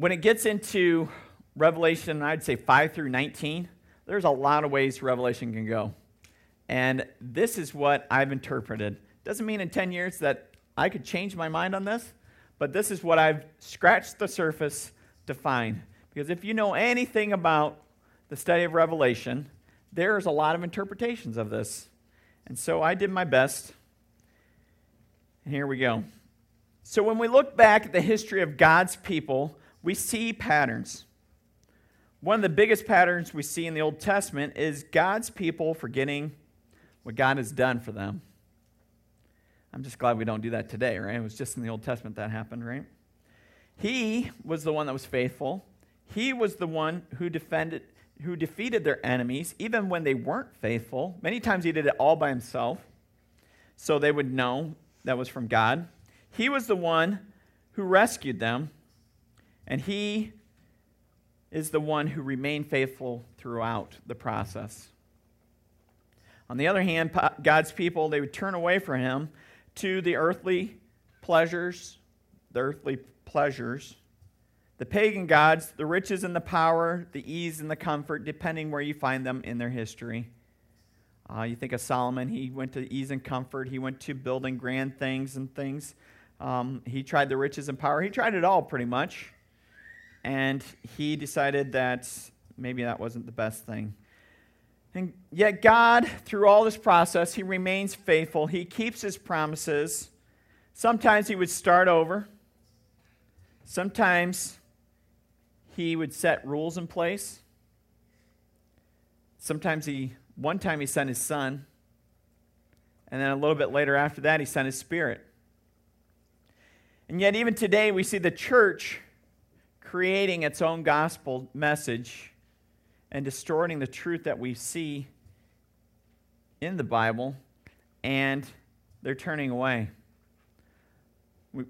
when it gets into Revelation, I'd say 5 through 19, there's a lot of ways Revelation can go. And this is what I've interpreted. Doesn't mean in 10 years that I could change my mind on this, but this is what I've scratched the surface to find. Because if you know anything about the study of Revelation, there's a lot of interpretations of this. And so I did my best. And here we go. So when we look back at the history of God's people, we see patterns. One of the biggest patterns we see in the Old Testament is God's people forgetting what God has done for them. I'm just glad we don't do that today, right? It was just in the Old Testament that happened, right? He was the one that was faithful. He was the one who defended who defeated their enemies even when they weren't faithful. Many times he did it all by himself. So they would know that was from God. He was the one who rescued them, and he is the one who remained faithful throughout the process. On the other hand, God's people, they would turn away from him to the earthly pleasures, the earthly pleasures, the pagan gods, the riches and the power, the ease and the comfort, depending where you find them in their history. Uh, you think of Solomon, he went to ease and comfort, he went to building grand things and things. Um, he tried the riches and power, he tried it all pretty much and he decided that maybe that wasn't the best thing. And yet, God, through all this process, he remains faithful. He keeps his promises. Sometimes he would start over, sometimes he would set rules in place. Sometimes he, one time he sent his son, and then a little bit later after that, he sent his spirit. And yet, even today, we see the church creating its own gospel message and distorting the truth that we see in the Bible, and they're turning away. We,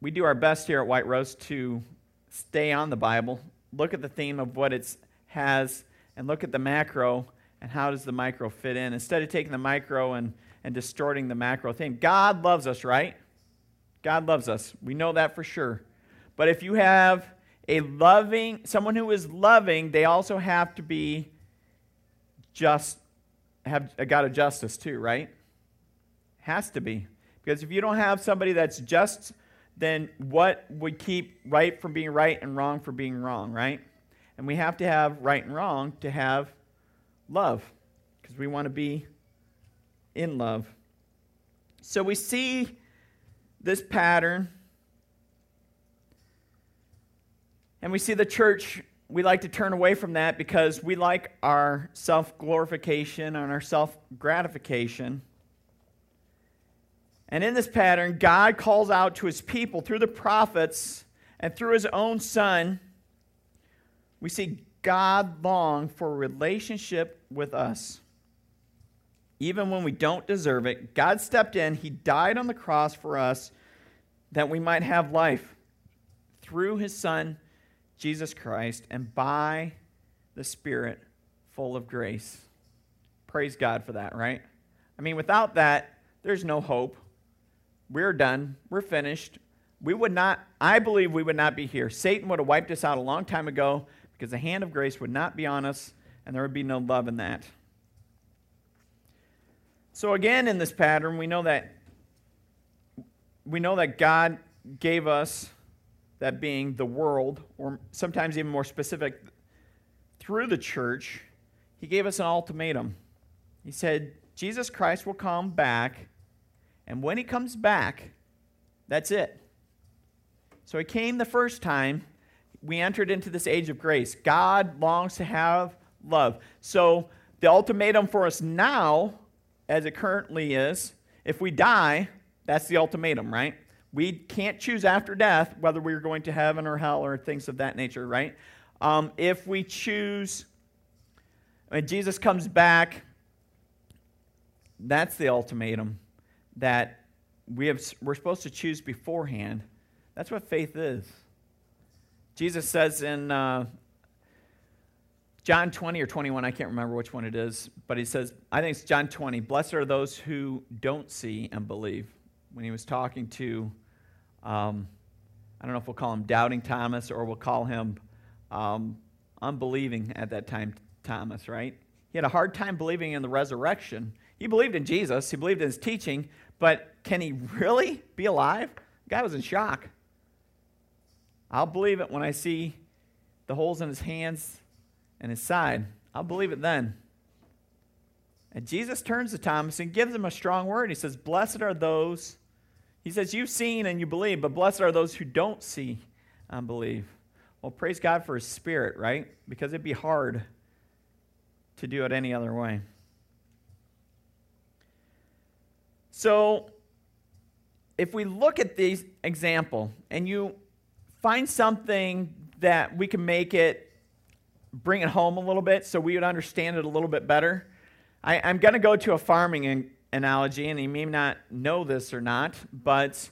we do our best here at White Rose to stay on the Bible, look at the theme of what it has, and look at the macro and how does the micro fit in. Instead of taking the micro and, and distorting the macro theme, God loves us, right? God loves us. We know that for sure. But if you have a loving, someone who is loving, they also have to be just, have a God of justice too, right? Has to be. Because if you don't have somebody that's just, then what would keep right from being right and wrong from being wrong, right? And we have to have right and wrong to have love, because we want to be in love. So we see this pattern And we see the church, we like to turn away from that because we like our self glorification and our self gratification. And in this pattern, God calls out to his people through the prophets and through his own son. We see God long for relationship with us. Even when we don't deserve it, God stepped in. He died on the cross for us that we might have life through his son Jesus Christ and by the Spirit full of grace. Praise God for that, right? I mean, without that, there's no hope. We're done. We're finished. We would not, I believe we would not be here. Satan would have wiped us out a long time ago because the hand of grace would not be on us and there would be no love in that. So again in this pattern we know that we know that God gave us that being the world, or sometimes even more specific, through the church, he gave us an ultimatum. He said, Jesus Christ will come back, and when he comes back, that's it. So he came the first time. We entered into this age of grace. God longs to have love. So the ultimatum for us now, as it currently is, if we die, that's the ultimatum, right? We can't choose after death whether we're going to heaven or hell or things of that nature, right? Um, if we choose, when Jesus comes back, that's the ultimatum that we have, we're supposed to choose beforehand. That's what faith is. Jesus says in uh, John 20 or 21, I can't remember which one it is, but he says, I think it's John 20, blessed are those who don't see and believe when he was talking to um, I don't know if we'll call him doubting Thomas or we'll call him um, unbelieving at that time Thomas, right? He had a hard time believing in the resurrection. He believed in Jesus, he believed in his teaching, but can he really be alive? The guy was in shock. I'll believe it when I see the holes in his hands and his side. I'll believe it then. And Jesus turns to Thomas and gives him a strong word. He says, Blessed are those, he says, You've seen and you believe, but blessed are those who don't see and believe. Well, praise God for his spirit, right? Because it'd be hard to do it any other way. So, if we look at this example and you find something that we can make it, bring it home a little bit so we would understand it a little bit better, I, am going to go to a farming analogy, and you may not know this or not, but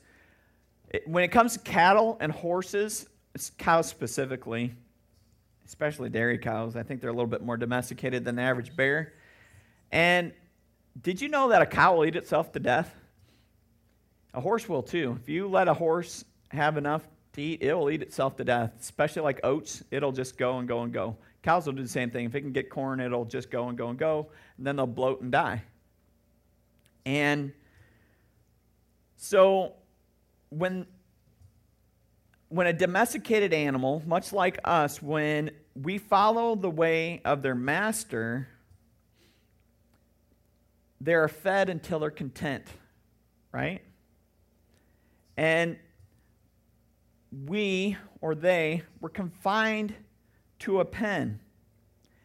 it, when it comes to cattle and horses, cows specifically, especially dairy cows, I think they're a little bit more domesticated than the average bear. And did you know that a cow will eat itself to death? A horse will too. If you let a horse have enough to eat, it will eat itself to death, especially like oats. It'll just go and go and go. Cows will do the same thing. If it can get corn, it'll just go and go and go, and then they'll bloat and die. And so when when a domesticated animal, much like us, when we follow the way of their master, they're fed until they're content, right? And we or they were confined to a pen.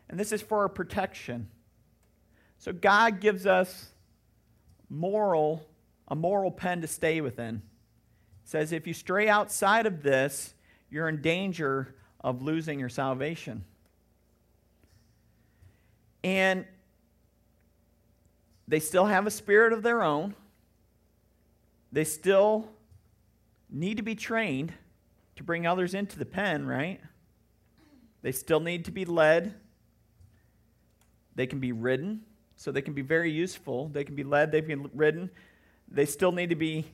And this is for our protection. So God gives us moral a moral pen to stay within says if you stray outside of this, you're in danger of losing your salvation. And they still have a spirit of their own. They still need to be trained to bring others into the pen, right? They still need to be led. They can be ridden, so they can be very useful. They can be led, they can be ridden. They still need to be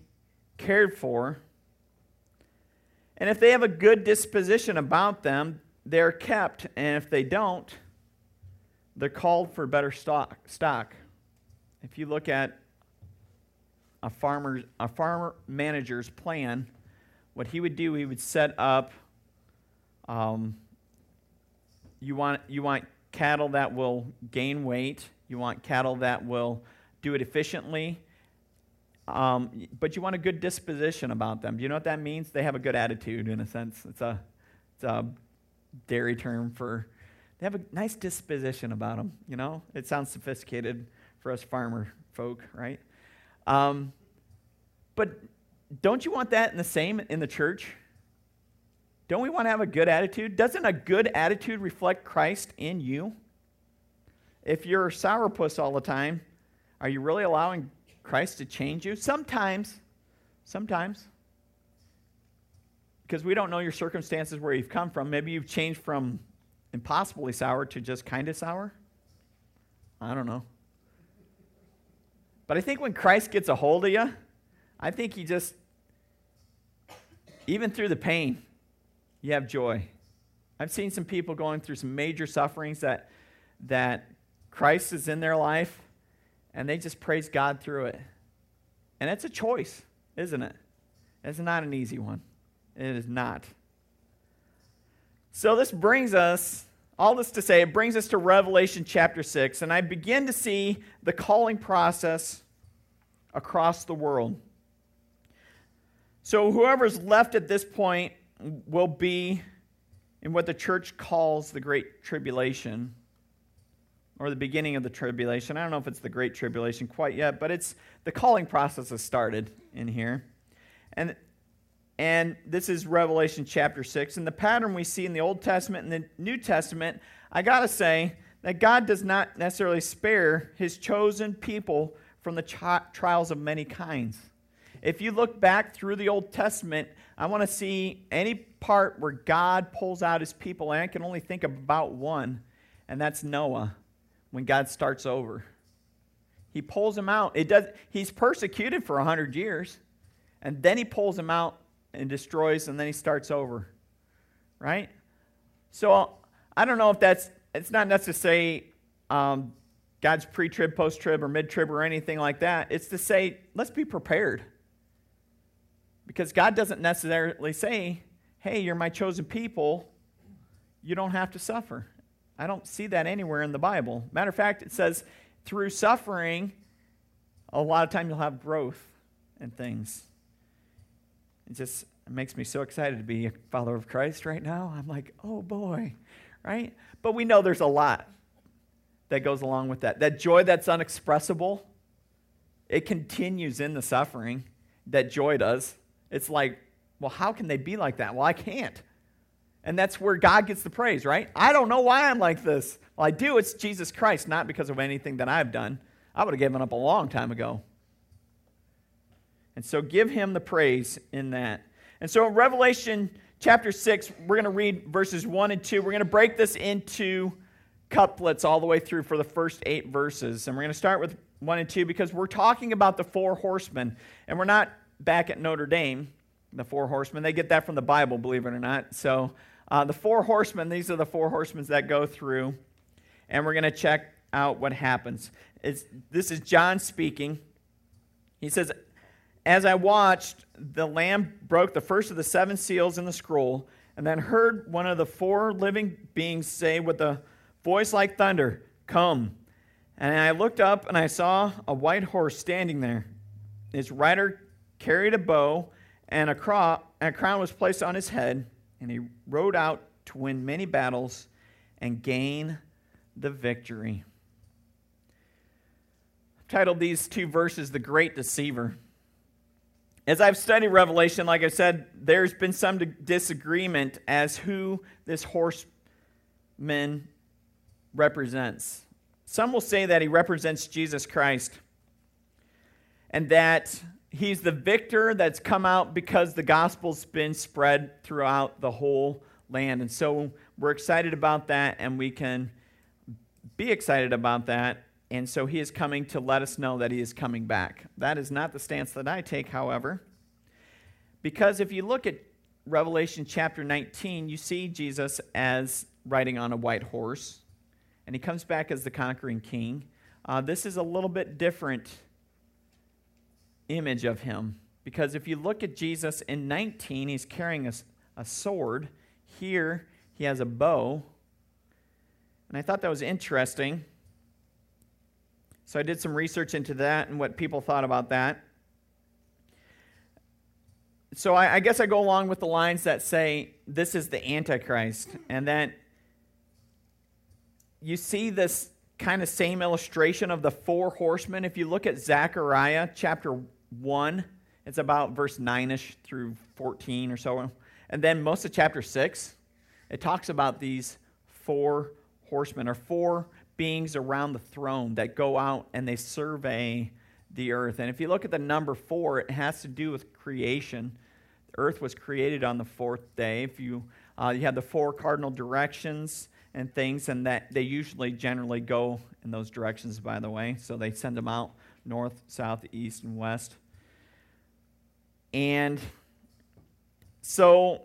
cared for. And if they have a good disposition about them, they're kept. And if they don't, they're called for better stock. stock. If you look at a farmer, a farmer manager's plan, what he would do, he would set up. Um, you want you want cattle that will gain weight. You want cattle that will do it efficiently um, but you want a good disposition about them. Do you know what that means? They have a good attitude, in a sense. It's a, it's a dairy term for they have a nice disposition about them. You know, it sounds sophisticated for us farmer folk, right? Um, but don't you want that in the same in the church? Don't we want to have a good attitude? Doesn't a good attitude reflect Christ in you? If you're sourpuss all the time, are you really allowing Christ to change you? Sometimes. Sometimes. Because we don't know your circumstances where you've come from. Maybe you've changed from impossibly sour to just kind of sour. I don't know. But I think when Christ gets a hold of you, I think he just, even through the pain, you have joy. I've seen some people going through some major sufferings that, that Christ is in their life and they just praise God through it. And it's a choice, isn't it? It's not an easy one. It is not. So this brings us, all this to say, it brings us to Revelation chapter 6, and I begin to see the calling process across the world. So whoever's left at this point will be in what the church calls the Great Tribulation or the beginning of the tribulation. I don't know if it's the great tribulation quite yet, but it's the calling process has started in here. And and this is Revelation chapter 6. And the pattern we see in the Old Testament and the New Testament, I got to say that God does not necessarily spare his chosen people from the trials of many kinds. If you look back through the Old Testament, I want to see any part where God pulls out his people, and I can only think about one, and that's Noah when God starts over. He pulls him out. It does, he's persecuted for 100 years, and then he pulls him out and destroys, and then he starts over. Right? So I don't know if that's, it's not necessarily um, God's pre trib, post trib, or mid trib, or anything like that. It's to say, let's be prepared. Because God doesn't necessarily say, hey, you're my chosen people, you don't have to suffer. I don't see that anywhere in the Bible. Matter of fact, it says through suffering, a lot of time you'll have growth and things. It just makes me so excited to be a follower of Christ right now. I'm like, oh boy, right? But we know there's a lot that goes along with that. That joy that's unexpressible, it continues in the suffering. That joy does. It's like, well, how can they be like that? Well, I can't. And that's where God gets the praise, right? I don't know why I'm like this. Well, I do. It's Jesus Christ, not because of anything that I've done. I would have given up a long time ago. And so give him the praise in that. And so in Revelation chapter 6, we're going to read verses 1 and 2. We're going to break this into couplets all the way through for the first eight verses. And we're going to start with 1 and 2 because we're talking about the four horsemen. And we're not back at Notre Dame, the four horsemen. They get that from the Bible, believe it or not. So uh, the four horsemen, these are the four horsemen that go through. And we're going to check out what happens. It's, this is John speaking. He says, As I watched, the Lamb broke the first of the seven seals in the scroll, and then heard one of the four living beings say with a voice like thunder, Come. And I looked up and I saw a white horse standing there. His rider carried a bow, and a, cro- and a crown was placed on his head, and he rode out to win many battles and gain the victory. I've titled these two verses The Great Deceiver. As I've studied Revelation, like I said, there's been some disagreement as who this horseman represents. Some will say that he represents Jesus Christ and that he's the victor that's come out because the gospel's been spread throughout the whole land. And so we're excited about that, and we can be excited about that. And so he is coming to let us know that he is coming back. That is not the stance that I take, however, because if you look at Revelation chapter 19, you see Jesus as riding on a white horse, and he comes back as the conquering king. Uh, this is a little bit different image of him because if you look at Jesus in 19, he's carrying a, a sword. Here, he has a bow. And I thought that was interesting. So I did some research into that and what people thought about that. So I, I, guess I go along with the lines that say this is the Antichrist, and that you see this kind of same illustration of the four horsemen. If you look at Zechariah chapter 1, it's about verse 9 ish through 14 or so. And then most of chapter 6, it talks about these four horsemen or four beings around the throne that go out and they survey the earth. And if you look at the number four, it has to do with creation. The earth was created on the fourth day. If you, uh, you have the four cardinal directions and things, and that they usually generally go in those directions, by the way. So they send them out north, south, east, and west. And so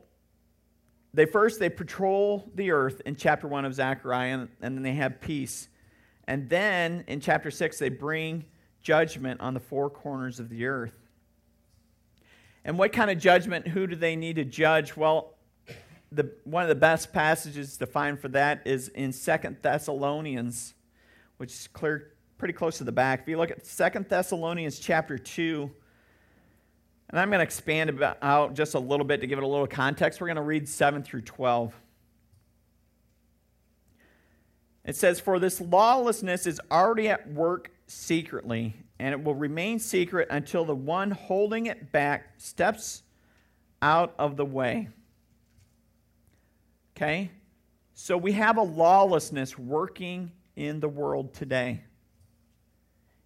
they first they patrol the earth in chapter 1 of Zechariah and, and then they have peace. And then in chapter 6 they bring judgment on the four corners of the earth. And what kind of judgment? Who do they need to judge? Well, the, one of the best passages to find for that is in Second Thessalonians, which is clear, pretty close to the back. If you look at Second Thessalonians chapter 2, and I'm going to expand about, out just a little bit to give it a little context. We're going to read 7 through 12. It says, For this lawlessness is already at work secretly, and it will remain secret until the one holding it back steps out of the way. Okay? So we have a lawlessness working in the world today.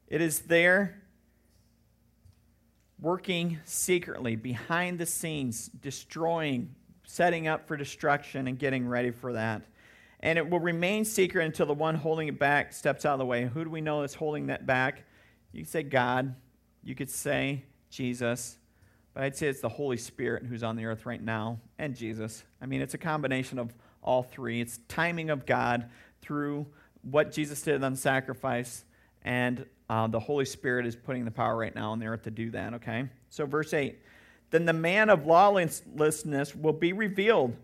It is there working secretly behind the scenes, destroying, setting up for destruction, and getting ready for that. And it will remain secret until the one holding it back steps out of the way. Who do we know is holding that back? You could say God. You could say Jesus. but I'd say it's the Holy Spirit who's on the earth right now and Jesus. I mean, it's a combination of all three. It's timing of God through what Jesus did on sacrifice, and uh, the Holy Spirit is putting the power right now on the earth to do that, okay? So, verse 8 Then the man of lawlessness will be revealed,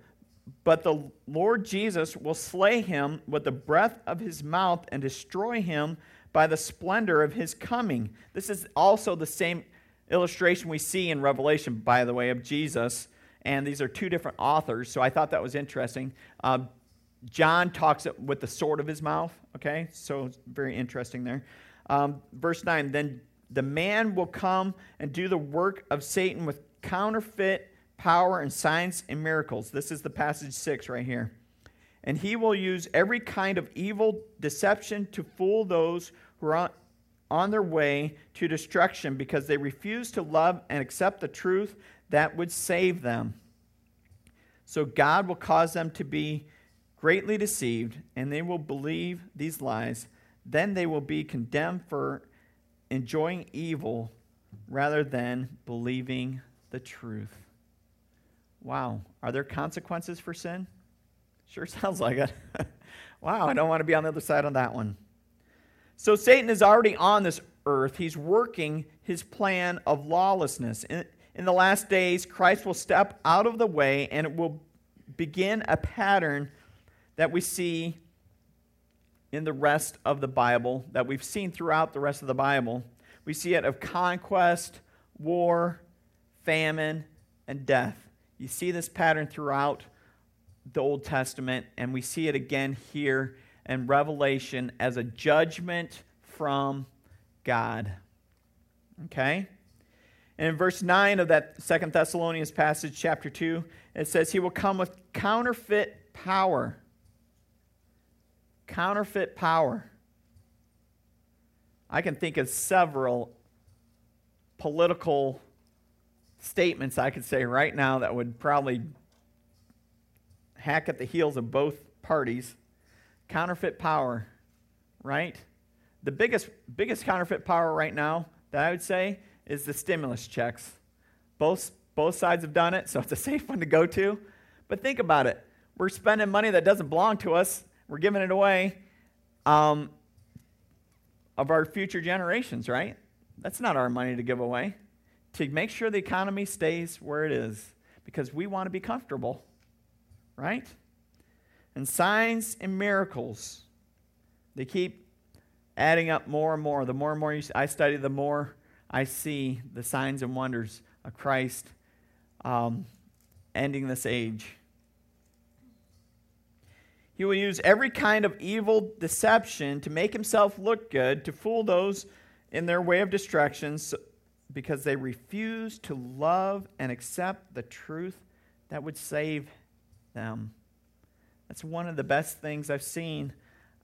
but the Lord Jesus will slay him with the breath of his mouth and destroy him by the splendor of his coming. This is also the same illustration we see in Revelation, by the way, of Jesus. And these are two different authors, so I thought that was interesting. Uh, John talks with the sword of his mouth, okay? So very interesting there. Um, verse 9 Then the man will come and do the work of Satan with counterfeit power and signs and miracles. This is the passage 6 right here. And he will use every kind of evil deception to fool those who are on their way to destruction because they refuse to love and accept the truth that would save them. So God will cause them to be greatly deceived, and they will believe these lies. Then they will be condemned for enjoying evil rather than believing the truth. Wow. Are there consequences for sin? Sure sounds like it. wow, I don't want to be on the other side on that one. So Satan is already on this earth. He's working his plan of lawlessness. In, in the last days, Christ will step out of the way and it will begin a pattern that we see in the rest of the Bible, that we've seen throughout the rest of the Bible. We see it of conquest, war, famine, and death. You see this pattern throughout the Old Testament, and we see it again here in Revelation as a judgment from God. Okay? And in verse 9 of that Second Thessalonians passage, chapter 2, it says, He will come with counterfeit power. Counterfeit power. I can think of several political statements I could say right now that would probably hack at the heels of both parties counterfeit power, right? The biggest, biggest counterfeit power right now that I would say is the stimulus checks. Both, both sides have done it, so it's a safe one to go to. But think about it. We're spending money that doesn't belong to us, we're giving it away um, of our future generations, right? That's not our money to give away. To make sure the economy stays where it is, because we want to be comfortable, right? and signs and miracles. They keep adding up more and more. The more and more I study, the more I see the signs and wonders of Christ um, ending this age. He will use every kind of evil deception to make himself look good, to fool those in their way of distractions, because they refuse to love and accept the truth that would save them. That's one of the best things I've seen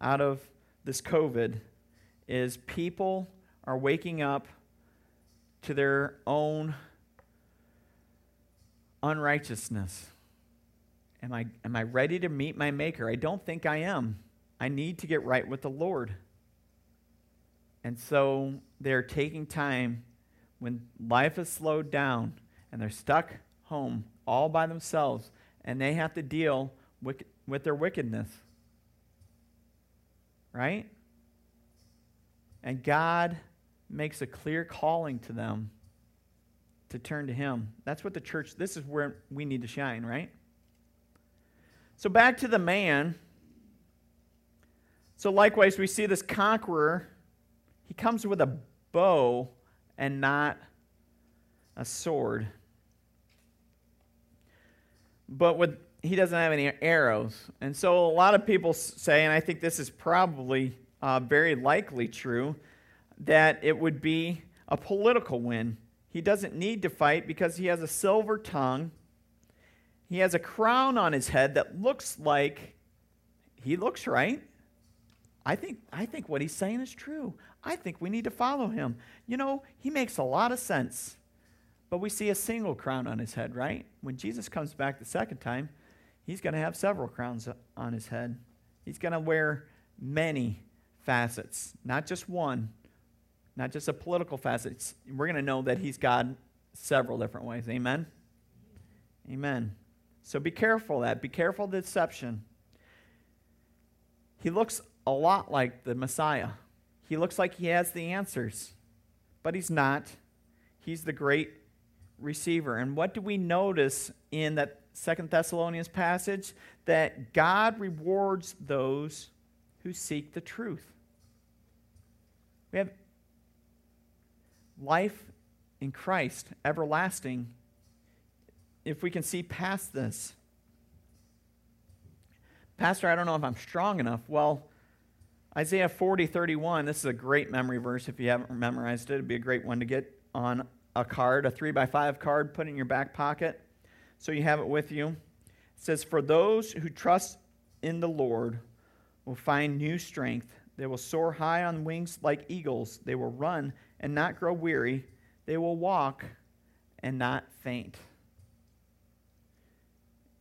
out of this COVID is people are waking up to their own unrighteousness. Am I, am I ready to meet my Maker? I don't think I am. I need to get right with the Lord. And so they're taking time when life is slowed down and they're stuck home all by themselves and they have to deal with, with their wickedness. Right? And God makes a clear calling to them to turn to Him. That's what the church, this is where we need to shine, right? So back to the man. So likewise, we see this conqueror. He comes with a bow and not a sword. But with he doesn't have any arrows. And so a lot of people say, and I think this is probably uh, very likely true, that it would be a political win. He doesn't need to fight because he has a silver tongue. He has a crown on his head that looks like he looks right. I think, I think what he's saying is true. I think we need to follow him. You know, he makes a lot of sense. But we see a single crown on his head, right? When Jesus comes back the second time, he's going to have several crowns on his head. He's going to wear many facets, not just one, not just a political facet. We're going to know that he's God several different ways. Amen? Amen. So be careful that. Be careful of deception. He looks a lot like the Messiah. He looks like he has the answers, but he's not. He's the great receiver. And what do we notice in that Second Thessalonians passage? That God rewards those who seek the truth. We have life in Christ, everlasting, if we can see past this. Pastor, I don't know if I'm strong enough. Well, Isaiah 40, 31, this is a great memory verse. If you haven't memorized it, it'd be a great one to get on a card, a three by five card, put in your back pocket so you have it with you. It says, For those who trust in the Lord will find new strength. They will soar high on wings like eagles. They will run and not grow weary. They will walk and not faint.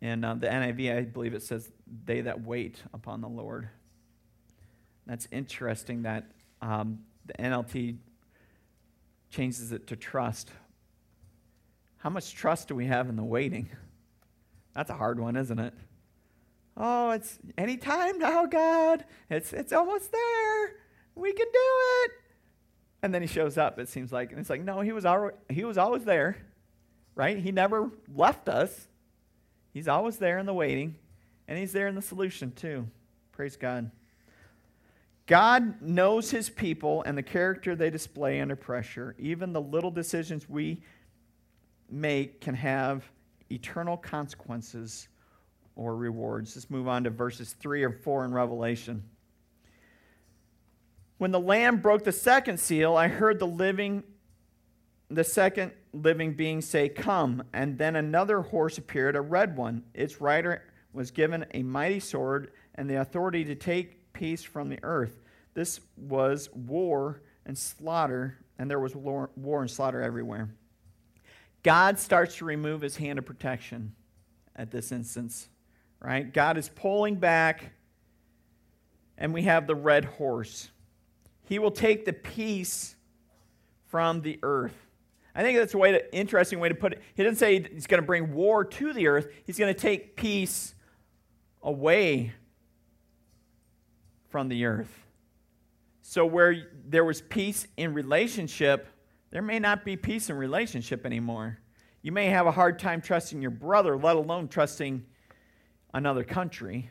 And uh, the NIV, I believe it says, they that wait upon the Lord. That's interesting that um, the NLT changes it to trust. How much trust do we have in the waiting? That's a hard one, isn't it? Oh, it's any time now, God. It's, it's almost there. We can do it. And then he shows up, it seems like. And it's like, no, he was, already, he was always there, right? He never left us. He's always there in the waiting, and he's there in the solution, too. Praise God. God knows his people and the character they display under pressure. Even the little decisions we make can have eternal consequences or rewards. Let's move on to verses 3 or 4 in Revelation. When the Lamb broke the second seal, I heard the living, the second living being say, Come. And then another horse appeared, a red one. Its rider was given a mighty sword and the authority to take peace from the earth. This was war and slaughter, and there was war and slaughter everywhere. God starts to remove his hand of protection at this instance, right? God is pulling back, and we have the red horse. He will take the peace from the earth. I think that's a way to, interesting way to put it. He doesn't say he's going to bring war to the earth. He's going to take peace away from the earth. So where there was peace in relationship, there may not be peace in relationship anymore. You may have a hard time trusting your brother, let alone trusting another country.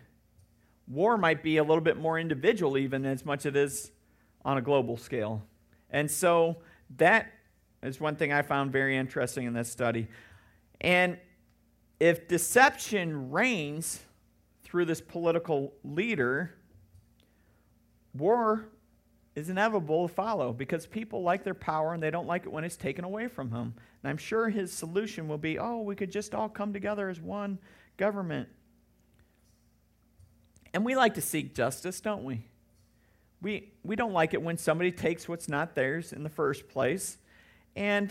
War might be a little bit more individual, even as much as it is on a global scale. And so that is one thing I found very interesting in this study. And if deception reigns through this political leader, war is inevitable to follow because people like their power and they don't like it when it's taken away from them. And I'm sure his solution will be oh, we could just all come together as one government. And we like to seek justice, don't we? We, we don't like it when somebody takes what's not theirs in the first place. And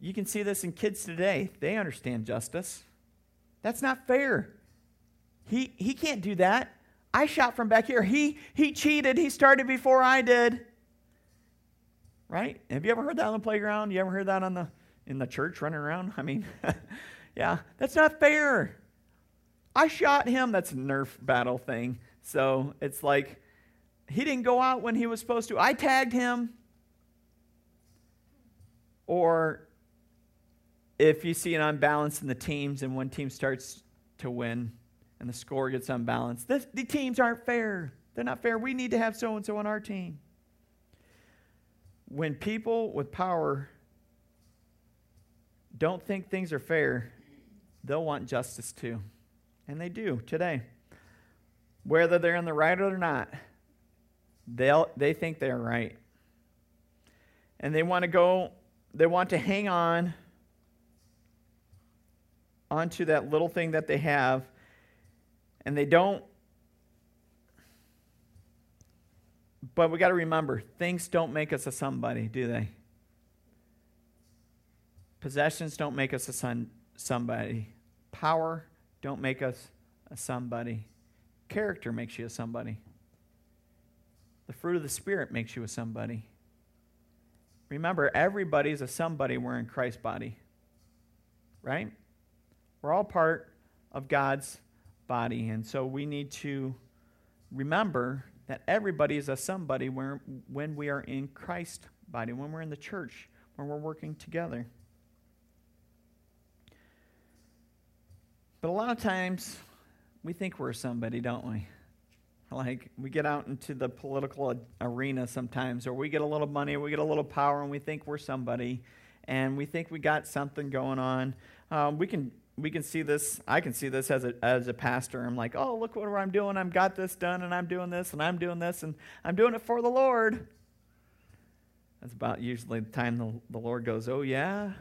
you can see this in kids today. They understand justice. That's not fair. He, he can't do that. I shot from back here. He, he cheated. He started before I did. Right? Have you ever heard that on the playground? You ever heard that on the, in the church running around? I mean, yeah, that's not fair. I shot him. That's a Nerf battle thing. So it's like he didn't go out when he was supposed to. I tagged him. Or if you see an unbalance in the teams and one team starts to win and the score gets unbalanced, this, the teams aren't fair. They're not fair. We need to have so and so on our team. When people with power don't think things are fair, they'll want justice too. And they do today. Whether they're in the right or not, they'll, they think they're right. And they want to go, they want to hang on onto that little thing that they have, and they don't. But we got to remember things don't make us a somebody, do they? Possessions don't make us a son, somebody. Power don't make us a somebody. Character makes you a somebody. The fruit of the Spirit makes you a somebody. remember, everybody's a somebody we're in Christ's body. Right? We're all part of God's body. And so we need to remember that everybody is a somebody when, we are in Christ's body, when we're in the church, when we're working together. But a lot of times, we think we're somebody, don't we? Like, we get out into the political arena sometimes, or we get a little money, we get a little power, and we think we're somebody, and we think we got something going on. Um, we can we can see this. I can see this as a as a pastor. I'm like, oh, look what I'm doing. I've got this done, and I'm doing this, and I'm doing this, and I'm doing it for the Lord. That's about usually the time the, the Lord goes, oh yeah.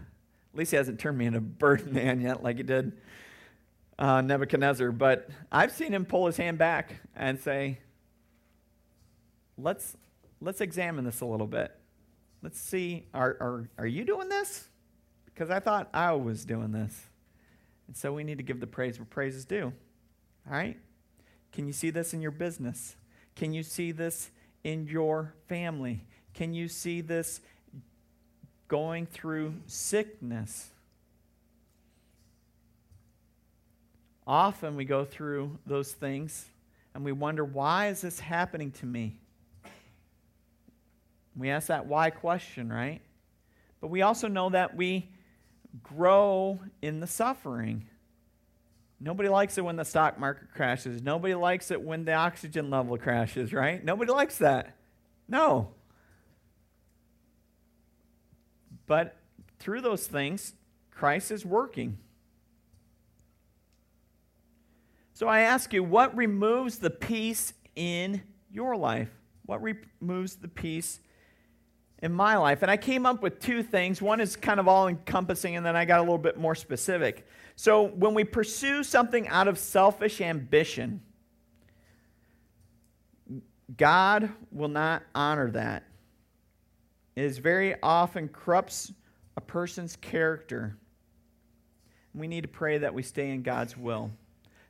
At least He hasn't turned me into a bird man yet, like He did uh, Nebuchadnezzar, but I've seen him pull his hand back and say, let's, let's examine this a little bit. Let's see, are, are, are you doing this? Because I thought I was doing this. And so we need to give the praise where praise is due. All right? Can you see this in your business? Can you see this in your family? Can you see this going through sickness? Often we go through those things and we wonder, why is this happening to me? We ask that why question, right? But we also know that we grow in the suffering. Nobody likes it when the stock market crashes. Nobody likes it when the oxygen level crashes, right? Nobody likes that. No. But through those things, Christ is working. So I ask you, what removes the peace in your life? What removes the peace in my life? And I came up with two things. One is kind of all encompassing, and then I got a little bit more specific. So when we pursue something out of selfish ambition, God will not honor that. It is very often corrupts a person's character. We need to pray that we stay in God's will.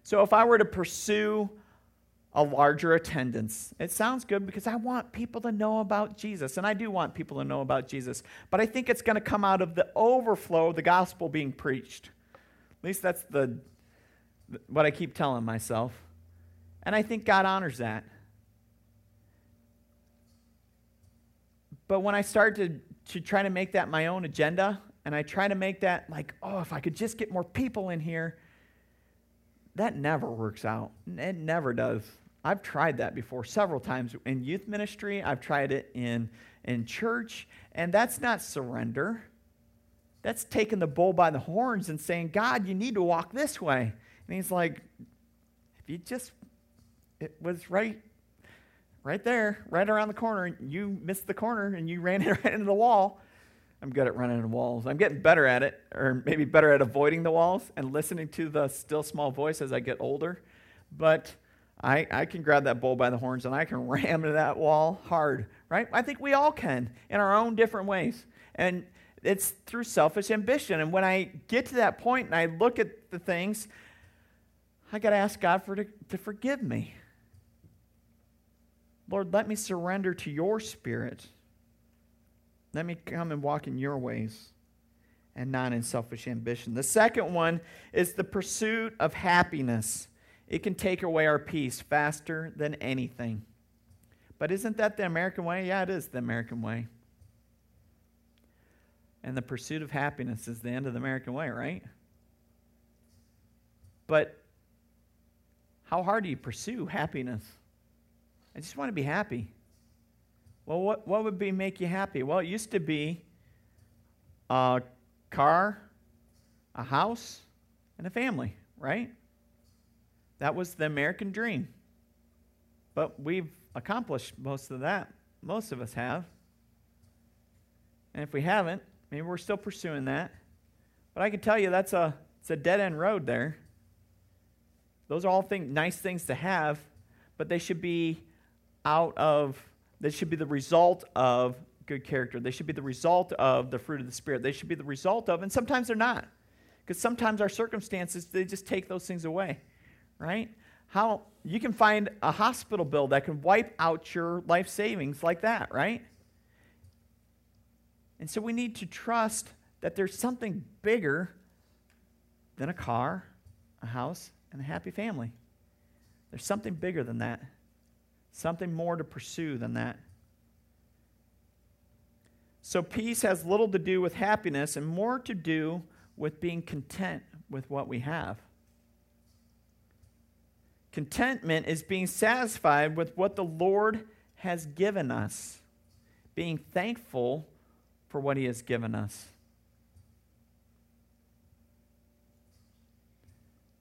So if I were to pursue a larger attendance, it sounds good because I want people to know about Jesus. And I do want people to know about Jesus. But I think it's going to come out of the overflow of the gospel being preached. At least that's the what I keep telling myself. And I think God honors that. But when I start to, to try to make that my own agenda, and I try to make that like, oh, if I could just get more people in here, that never works out. It never does. I've tried that before several times in youth ministry. I've tried it in, in church, and that's not surrender. That's taking the bull by the horns and saying, God, you need to walk this way. And he's like, if you just, it was right, right there, right around the corner. and You missed the corner and you ran it right into the wall. I'm good at running walls. I'm getting better at it, or maybe better at avoiding the walls and listening to the still small voice as I get older. But I, I can grab that bull by the horns and I can ram into that wall hard, right? I think we all can in our own different ways. And it's through selfish ambition. And when I get to that point and I look at the things, I got to ask God for to, to forgive me. Lord, let me surrender to your spirit. Let me come and walk in your ways and not in selfish ambition. The second one is the pursuit of happiness. It can take away our peace faster than anything. But isn't that the American way? Yeah, it is the American way. And the pursuit of happiness is the end of the American way, right? But how hard do you pursue happiness? I just want to be happy. Well, what, what would be make you happy? Well, it used to be a car, a house, and a family, right? That was the American dream. But we've accomplished most of that. Most of us have. And if we haven't, maybe we're still pursuing that. But I can tell you that's a it's a dead end road there. Those are all thing, nice things to have, but they should be out of they should be the result of good character. They should be the result of the fruit of the Spirit. They should be the result of, and sometimes they're not. Because sometimes our circumstances, they just take those things away, right? How you can find a hospital bill that can wipe out your life savings like that, right? And so we need to trust that there's something bigger than a car, a house, and a happy family. There's something bigger than that, something more to pursue than that. So, peace has little to do with happiness and more to do with being content with what we have. Contentment is being satisfied with what the Lord has given us, being thankful for what He has given us.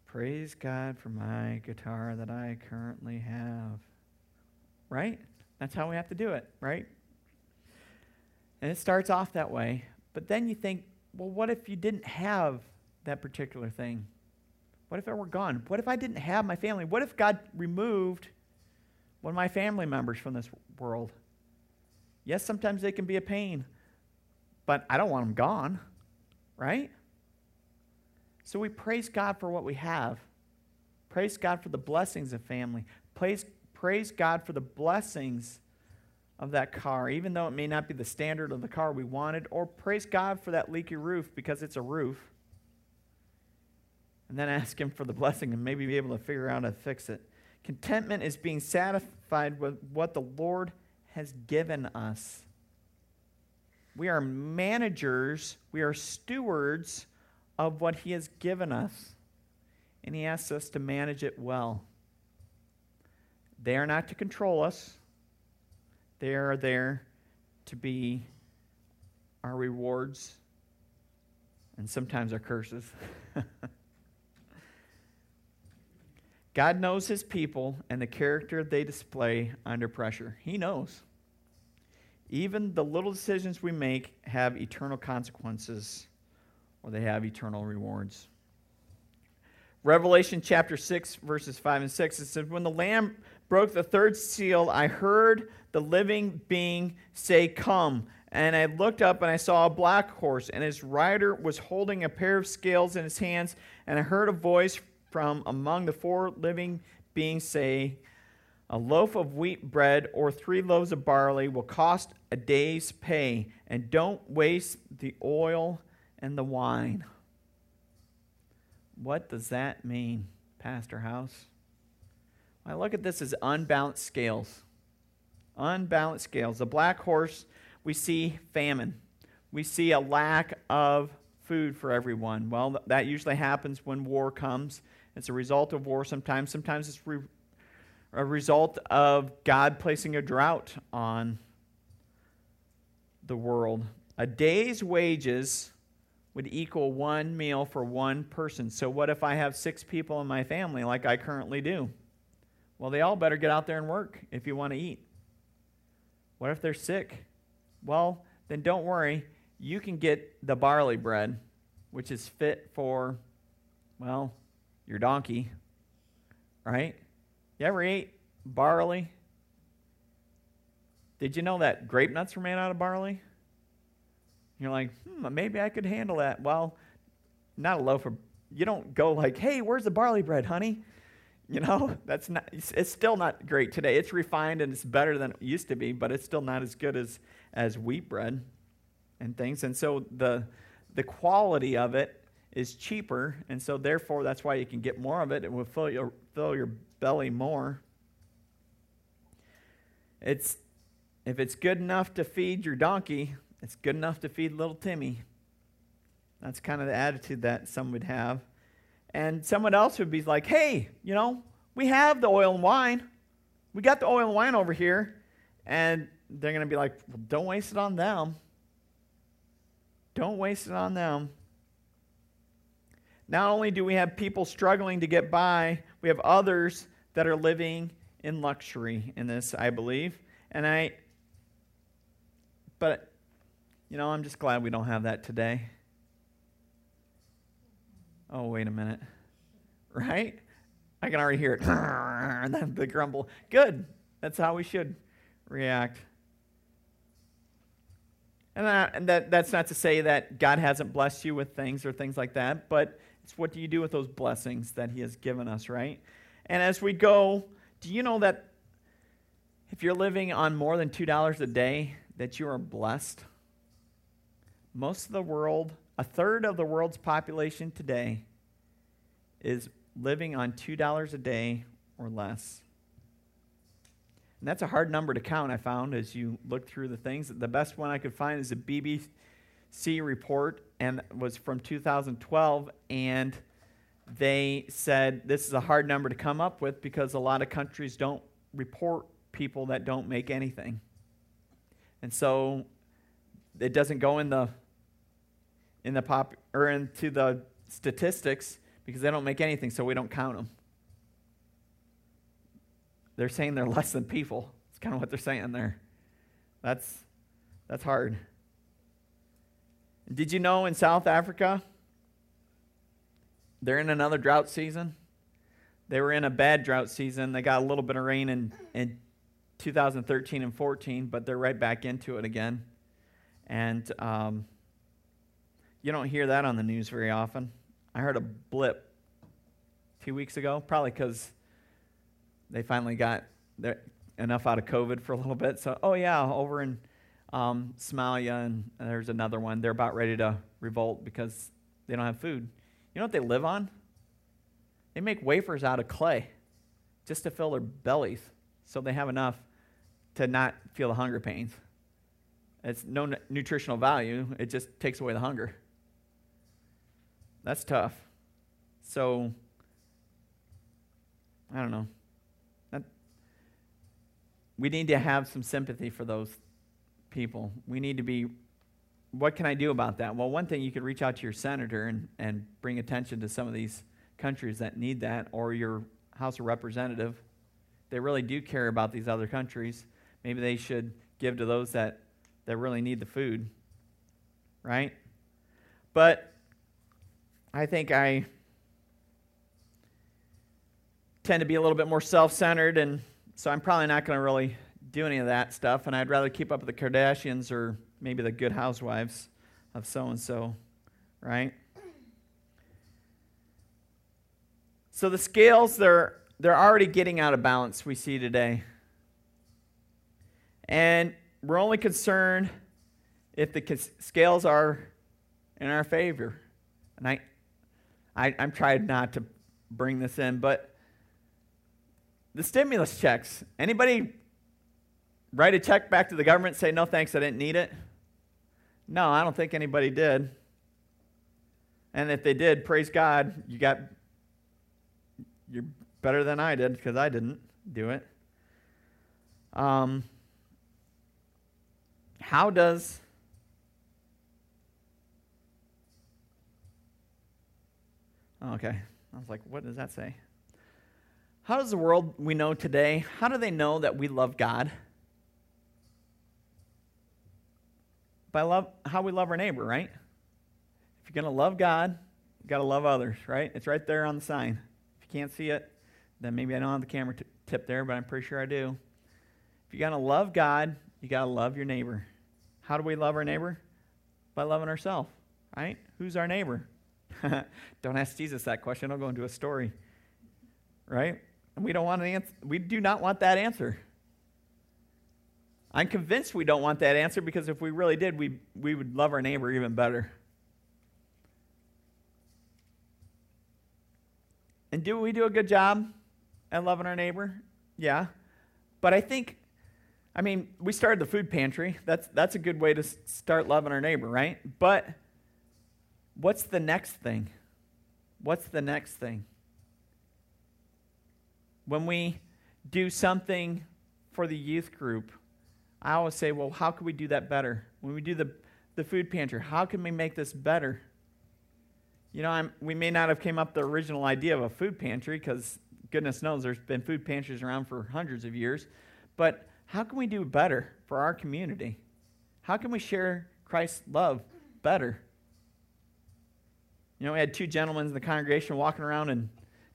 Praise God for my guitar that I currently have. Right? That's how we have to do it, right? And it starts off that way. But then you think, well, what if you didn't have that particular thing? What if it were gone? What if I didn't have my family? What if God removed one of my family members from this world? Yes, sometimes they can be a pain, but I don't want them gone, right? So we praise God for what we have. Praise God for the blessings of family. Praise, praise God for the blessings of that car, even though it may not be the standard of the car we wanted, or praise God for that leaky roof because it's a roof. And then ask Him for the blessing and maybe be able to figure out how to fix it. Contentment is being satisfied with what the Lord has given us. We are managers, we are stewards of what He has given us, and He asks us to manage it well. They are not to control us, they are there to be our rewards and sometimes our curses. God knows his people and the character they display under pressure. He knows. Even the little decisions we make have eternal consequences or they have eternal rewards. Revelation chapter 6, verses 5 and 6, it says, When the Lamb broke the third seal, I heard the living being say, Come. And I looked up and I saw a black horse, and his rider was holding a pair of scales in his hands. And I heard a voice from among the four living beings say, A loaf of wheat bread or three loaves of barley will cost a day's pay, and don't waste the oil and the wine. What does that mean, Pastor House? I look at this as unbalanced scales. Unbalanced scales. The black horse, we see famine. We see a lack of food for everyone. Well, that usually happens when war comes. It's a result of war sometimes. Sometimes it's re- a result of God placing a drought on the world. A day's wages would equal one meal for one person. So, what if I have six people in my family, like I currently do? Well, they all better get out there and work if you want to eat. What if they're sick? Well, then don't worry. You can get the barley bread, which is fit for, well, your donkey, right? You ever ate barley? Did you know that grape nuts were made out of barley? You're like, hmm, maybe I could handle that. Well, not a loaf of, you don't go like, hey, where's the barley bread, honey? You know, that's not, it's still not great today. It's refined and it's better than it used to be, but it's still not as good as, as wheat bread and things. And so the, the quality of it is cheaper. And so therefore, that's why you can get more of it. It will fill your, fill your belly more. It's, if it's good enough to feed your donkey, it's good enough to feed little Timmy. That's kind of the attitude that some would have. And someone else would be like, hey, you know, we have the oil and wine. We got the oil and wine over here. And they're going to be like, well, don't waste it on them. Don't waste it on them. Not only do we have people struggling to get by, we have others that are living in luxury in this, I believe. And I, but you know, I'm just glad we don't have that today. Oh, wait a minute. Right? I can already hear it. And then the grumble. Good. That's how we should react. And, that, and that, that's not to say that God hasn't blessed you with things or things like that, but it's what do you do with those blessings that He has given us, right? And as we go, do you know that if you're living on more than $2 a day, that you are blessed? most of the world, a third of the world's population today, is living on $2 a day or less. And that's a hard number to count, I found, as you look through the things. The best one I could find is a BBC report, and was from 2012, and they said this is a hard number to come up with because a lot of countries don't report people that don't make anything. And so it doesn't go in the in the pop or into the statistics because they don't make anything, so we don't count them. They're saying they're less than people. It's kind of what they're saying there. That's that's hard. Did you know in South Africa they're in another drought season? They were in a bad drought season. They got a little bit of rain in, in 2013 and 14, but they're right back into it again. And um, you don't hear that on the news very often. I heard a blip two weeks ago, probably because they finally got their, enough out of COVID for a little bit. So, oh yeah, over in um, Somalia, and there's another one. They're about ready to revolt because they don't have food. You know what they live on? They make wafers out of clay just to fill their bellies so they have enough to not feel the hunger pains. It's no nutritional value, it just takes away the hunger. That's tough. So, I don't know. That, we need to have some sympathy for those people. We need to be, what can I do about that? Well, one thing, you could reach out to your senator and, and bring attention to some of these countries that need that, or your House of Representative. They really do care about these other countries. Maybe they should give to those that, that really need the food, right? But I think I tend to be a little bit more self centered, and so I'm probably not going to really do any of that stuff, and I'd rather keep up with the Kardashians or maybe the good housewives of so and so, right? So the scales, they're, they're already getting out of balance, we see today. And we're only concerned if the scales are in our favor. And I, I, I'm trying not to bring this in, but the stimulus checks. Anybody write a check back to the government say, no thanks, I didn't need it? No, I don't think anybody did. And if they did, praise God, you got you're better than I did because I didn't do it. Um, how does Oh, okay i was like what does that say how does the world we know today how do they know that we love god by love how we love our neighbor right if you're going to love god you got to love others right it's right there on the sign If you can't see it, then maybe I don't have the camera t- tip there, but I'm pretty sure I do. If you're going to love God, you got to love your neighbor. How do we love our neighbor? By loving ourselves, right? Who's our neighbor? don't ask Jesus that question. I'll go into a story, right? And we don't want an answer. We do not want that answer. I'm convinced we don't want that answer because if we really did, we, we would love our neighbor even better. And do we do a good job at loving our neighbor? Yeah. But I think, I mean, we started the food pantry. That's, that's a good way to start loving our neighbor, right? But what's the next thing? What's the next thing? When we do something for the youth group, I always say, well, how can we do that better? When we do the, the food pantry, how can we make this better? You know, I'm, we may not have came up the original idea of a food pantry because goodness knows there's been food pantries around for hundreds of years. But how can we do better for our community? How can we share Christ's love better? You know, we had two gentlemen in the congregation walking around and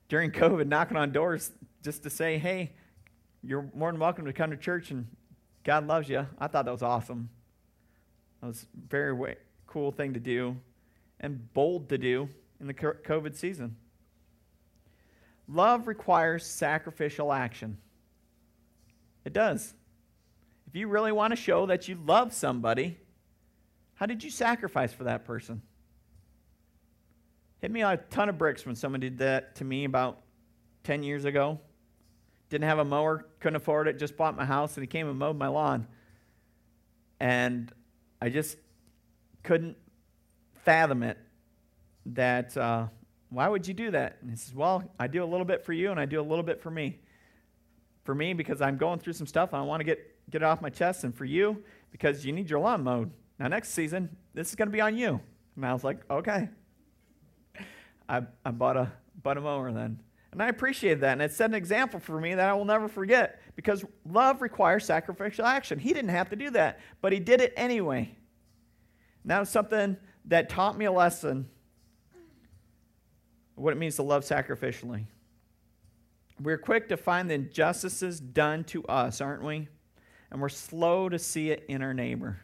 during COVID knocking on doors just to say, hey, you're more than welcome to come to church and God loves you. I thought that was awesome. That was a very way, cool thing to do and bold to do in the COVID season. Love requires sacrificial action. It does. If you really want to show that you love somebody, How did you sacrifice for that person? Hit me a ton of bricks when someone did that to me about 10 years ago. Didn't have a mower, couldn't afford it, just bought my house, and he came and mowed my lawn. And I just couldn't fathom it that, uh, why would you do that? And he says, well, I do a little bit for you, and I do a little bit for me. For me, because I'm going through some stuff, and I want to get, get it off my chest. And for you, because you need your lawn mowed. Now, next season, this is going to be on you. And I was like, okay. I, I bought, a, bought a mower then. And I appreciated that. And it set an example for me that I will never forget because love requires sacrificial action. He didn't have to do that, but he did it anyway. And that was something that taught me a lesson what it means to love sacrificially. We're quick to find the injustices done to us, aren't we? And we're slow to see it in our neighbor.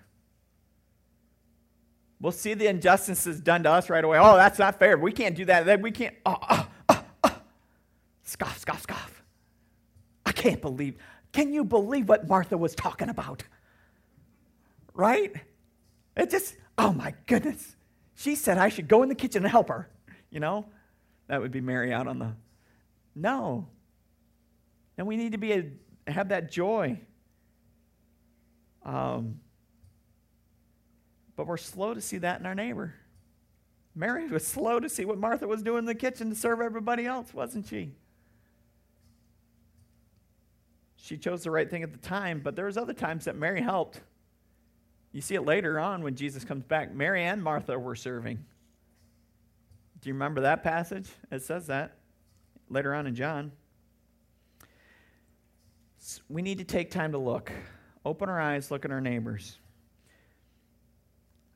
We'll see the injustices done to us right away. Oh, that's not fair. We can't do that. We can't. Oh, oh, oh, oh. Scoff, scoff, scoff. I can't believe. Can you believe what Martha was talking about? Right? It just, oh my goodness. She said I should go in the kitchen and help her. You know? That would be Mary out on the. No. And we need to be a, have that joy. Um, but we're slow to see that in our neighbor. Mary was slow to see what Martha was doing in the kitchen to serve everybody else, wasn't she? She chose the right thing at the time, but there was other times that Mary helped. You see it later on when Jesus comes back. Mary and Martha were serving. Do you remember that passage? It says that later on in John. We need to take time to look. Open our eyes, look at our neighbors.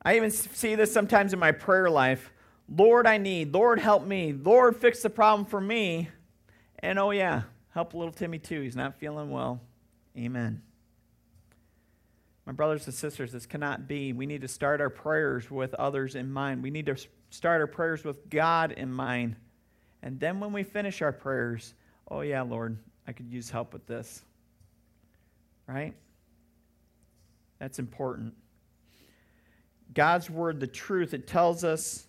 I even see this sometimes in my prayer life. Lord, I need. Lord, help me. Lord, fix the problem for me. And oh, yeah, help little Timmy too. He's not feeling well. Amen. My brothers and sisters, this cannot be. We need to start our prayers with others in mind. We need to start our prayers with God in mind. And then when we finish our prayers, oh, yeah, Lord, I could use help with this. Right? That's important. God's word, the truth, it tells us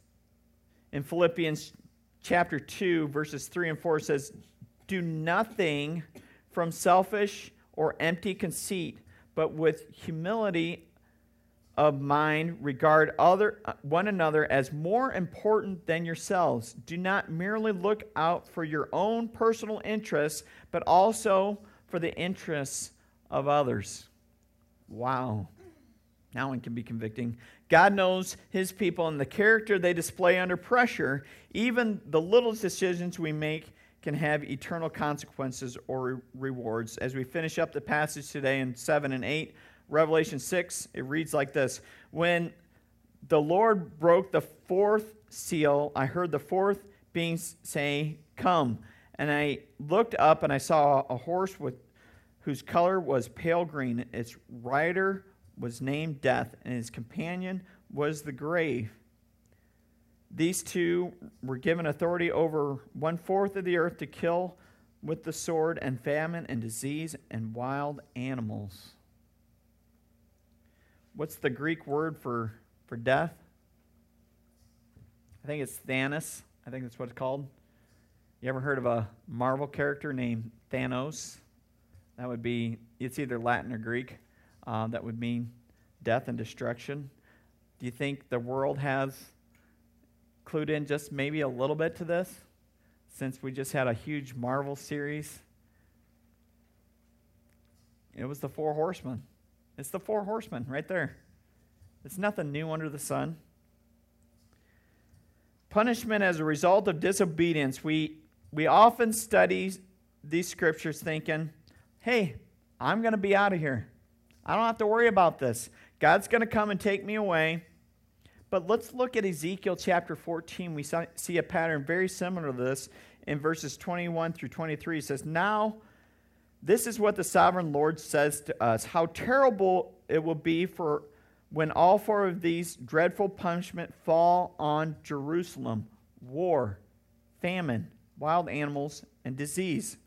in Philippians chapter 2, verses 3 and 4 says, Do nothing from selfish or empty conceit, but with humility of mind regard other one another as more important than yourselves. Do not merely look out for your own personal interests, but also for the interests of others. Wow. Now one can be convicting. God knows his people and the character they display under pressure. Even the littlest decisions we make can have eternal consequences or rewards. As we finish up the passage today in 7 and 8, Revelation 6, it reads like this When the Lord broke the fourth seal, I heard the fourth being say, Come. And I looked up and I saw a horse with whose color was pale green. Its rider was named Death, and his companion was the grave. These two were given authority over one fourth of the earth to kill with the sword and famine and disease and wild animals. What's the Greek word for, for death? I think it's Thanos. I think that's what it's called. You ever heard of a Marvel character named Thanos? That would be, it's either Latin or Greek. Uh, that would mean death and destruction. Do you think the world has clued in just maybe a little bit to this since we just had a huge Marvel series? It was the Four Horsemen. It's the Four Horsemen right there. It's nothing new under the sun. Punishment as a result of disobedience. We, we often study these scriptures thinking, hey, I'm going to be out of here. I don't have to worry about this. God's going to come and take me away. But let's look at Ezekiel chapter 14. We see a pattern very similar to this in verses 21 through 23. It says, Now, this is what the sovereign Lord says to us How terrible it will be for when all four of these dreadful punishment fall on Jerusalem war, famine, wild animals, and disease,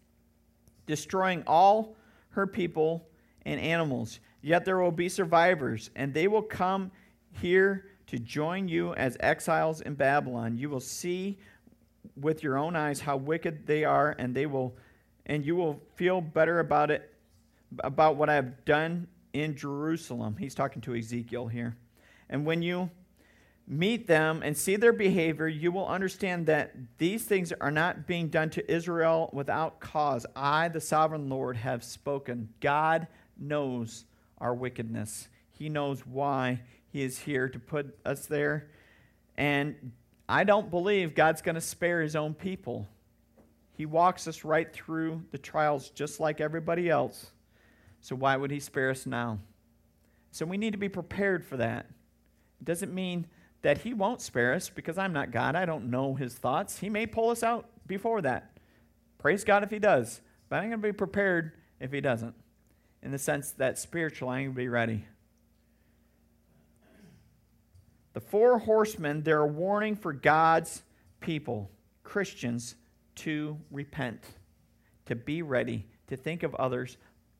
destroying all her people and animals. Yet there will be survivors, and they will come here to join you as exiles in Babylon. You will see with your own eyes how wicked they are, and they will and you will feel better about it about what I have done in Jerusalem. He's talking to Ezekiel here. And when you meet them and see their behavior, you will understand that these things are not being done to Israel without cause. I, the sovereign Lord, have spoken. God knows our wickedness, He knows why He is here to put us there. And I don't believe God's going to spare His own people. He walks us right through the trials just like everybody else. So why would He spare us now? So we need to be prepared for that. It doesn't mean that He won't spare us because I'm not God. I don't know His thoughts. He may pull us out before that. Praise God if He does. But I'm going to be prepared if He doesn't, in the sense that spiritually I'm to be ready. The four horsemen, they're a warning for God's people, Christians, to repent, to be ready, to think of others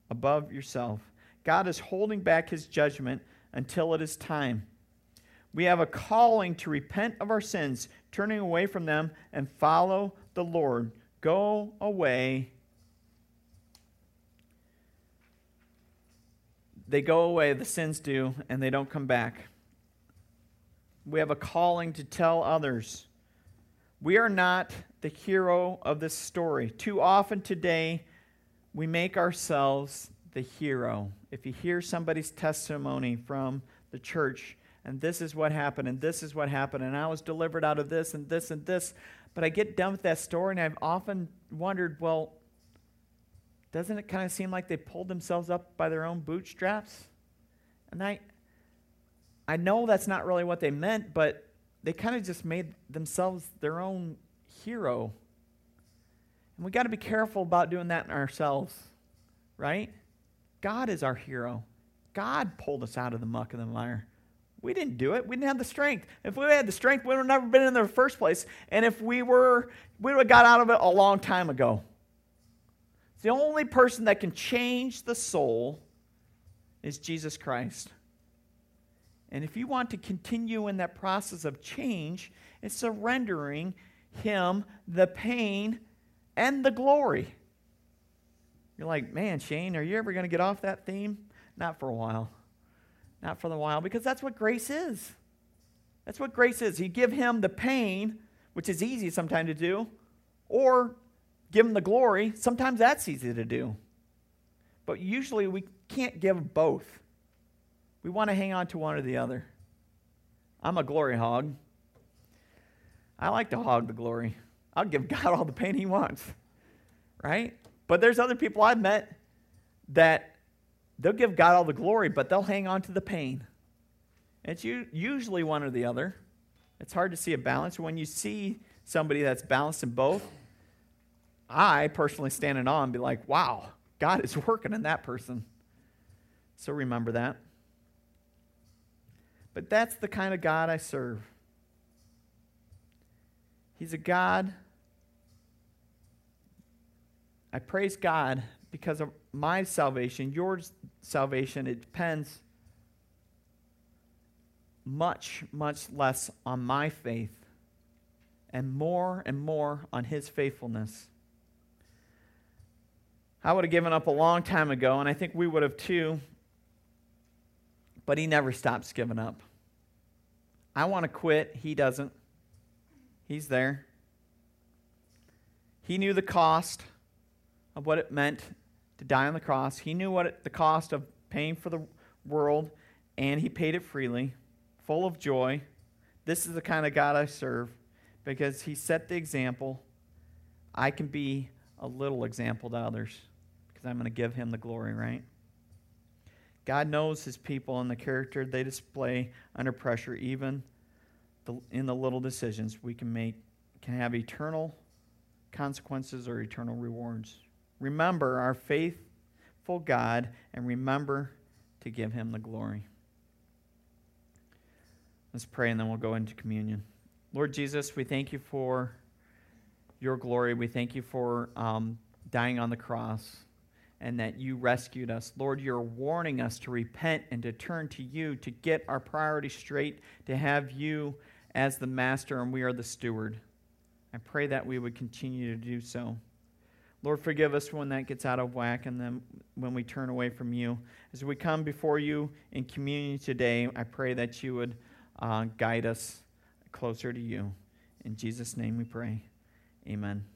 above yourself. God is holding back his judgment until it is time. We have a calling to repent of our sins, turning away from them, and follow the Lord. Go away. They go away, the sins do, and they don't come back. We have a calling to tell others. We are not the hero of this story. Too often today, we make ourselves the hero. If you hear somebody's testimony from the church, and this is what happened, and this is what happened, and I was delivered out of this, and this, and this. But I get done with that story, and I've often wondered, well, doesn't it kind of seem like they pulled themselves up by their own bootstraps? And I, I know that's not really what they meant, but they kind of just made themselves their own hero. And we got to be careful about doing that in ourselves, right? God is our hero. God pulled us out of the muck and the mire. We didn't do it. We didn't have the strength. If we had the strength, we would have never been in the first place. And if we were, we would have got out of it a long time ago. The only person that can change the soul is Jesus Christ. And if you want to continue in that process of change, it's surrendering Him the pain and the glory. You're like, man, Shane, are you ever going to get off that theme? Not for a while. Not for a while, because that's what grace is. That's what grace is. You give him the pain, which is easy sometimes to do, or give him the glory. Sometimes that's easy to do. But usually we can't give both. We want to hang on to one or the other. I'm a glory hog. I like to hog the glory. I'll give God all the pain he wants. Right? But there's other people I've met that they'll give God all the glory, but they'll hang on to the pain. It's usually one or the other. It's hard to see a balance. When you see somebody that's balanced in both, I personally stand in awe and be like, wow, God is working in that person. So remember that. But that's the kind of God I serve. He's a God. I praise God because of my salvation, your salvation, it depends much, much less on my faith and more and more on his faithfulness. I would have given up a long time ago, and I think we would have too, but he never stops giving up. I want to quit, he doesn't. He's there. He knew the cost of what it meant to die on the cross. He knew what it, the cost of paying for the world, and he paid it freely, full of joy. This is the kind of God I serve because he set the example. I can be a little example to others because I'm going to give him the glory, right? God knows his people and the character they display under pressure, even the, in the little decisions we can make, can have eternal consequences or eternal rewards. Remember our faithful God and remember to give him the glory. Let's pray and then we'll go into communion. Lord Jesus, we thank you for your glory. We thank you for um, dying on the cross. And that you rescued us. Lord, you're warning us to repent and to turn to you, to get our priorities straight, to have you as the master and we are the steward. I pray that we would continue to do so. Lord, forgive us when that gets out of whack and then when we turn away from you. As we come before you in communion today, I pray that you would uh, guide us closer to you. In Jesus' name we pray. Amen.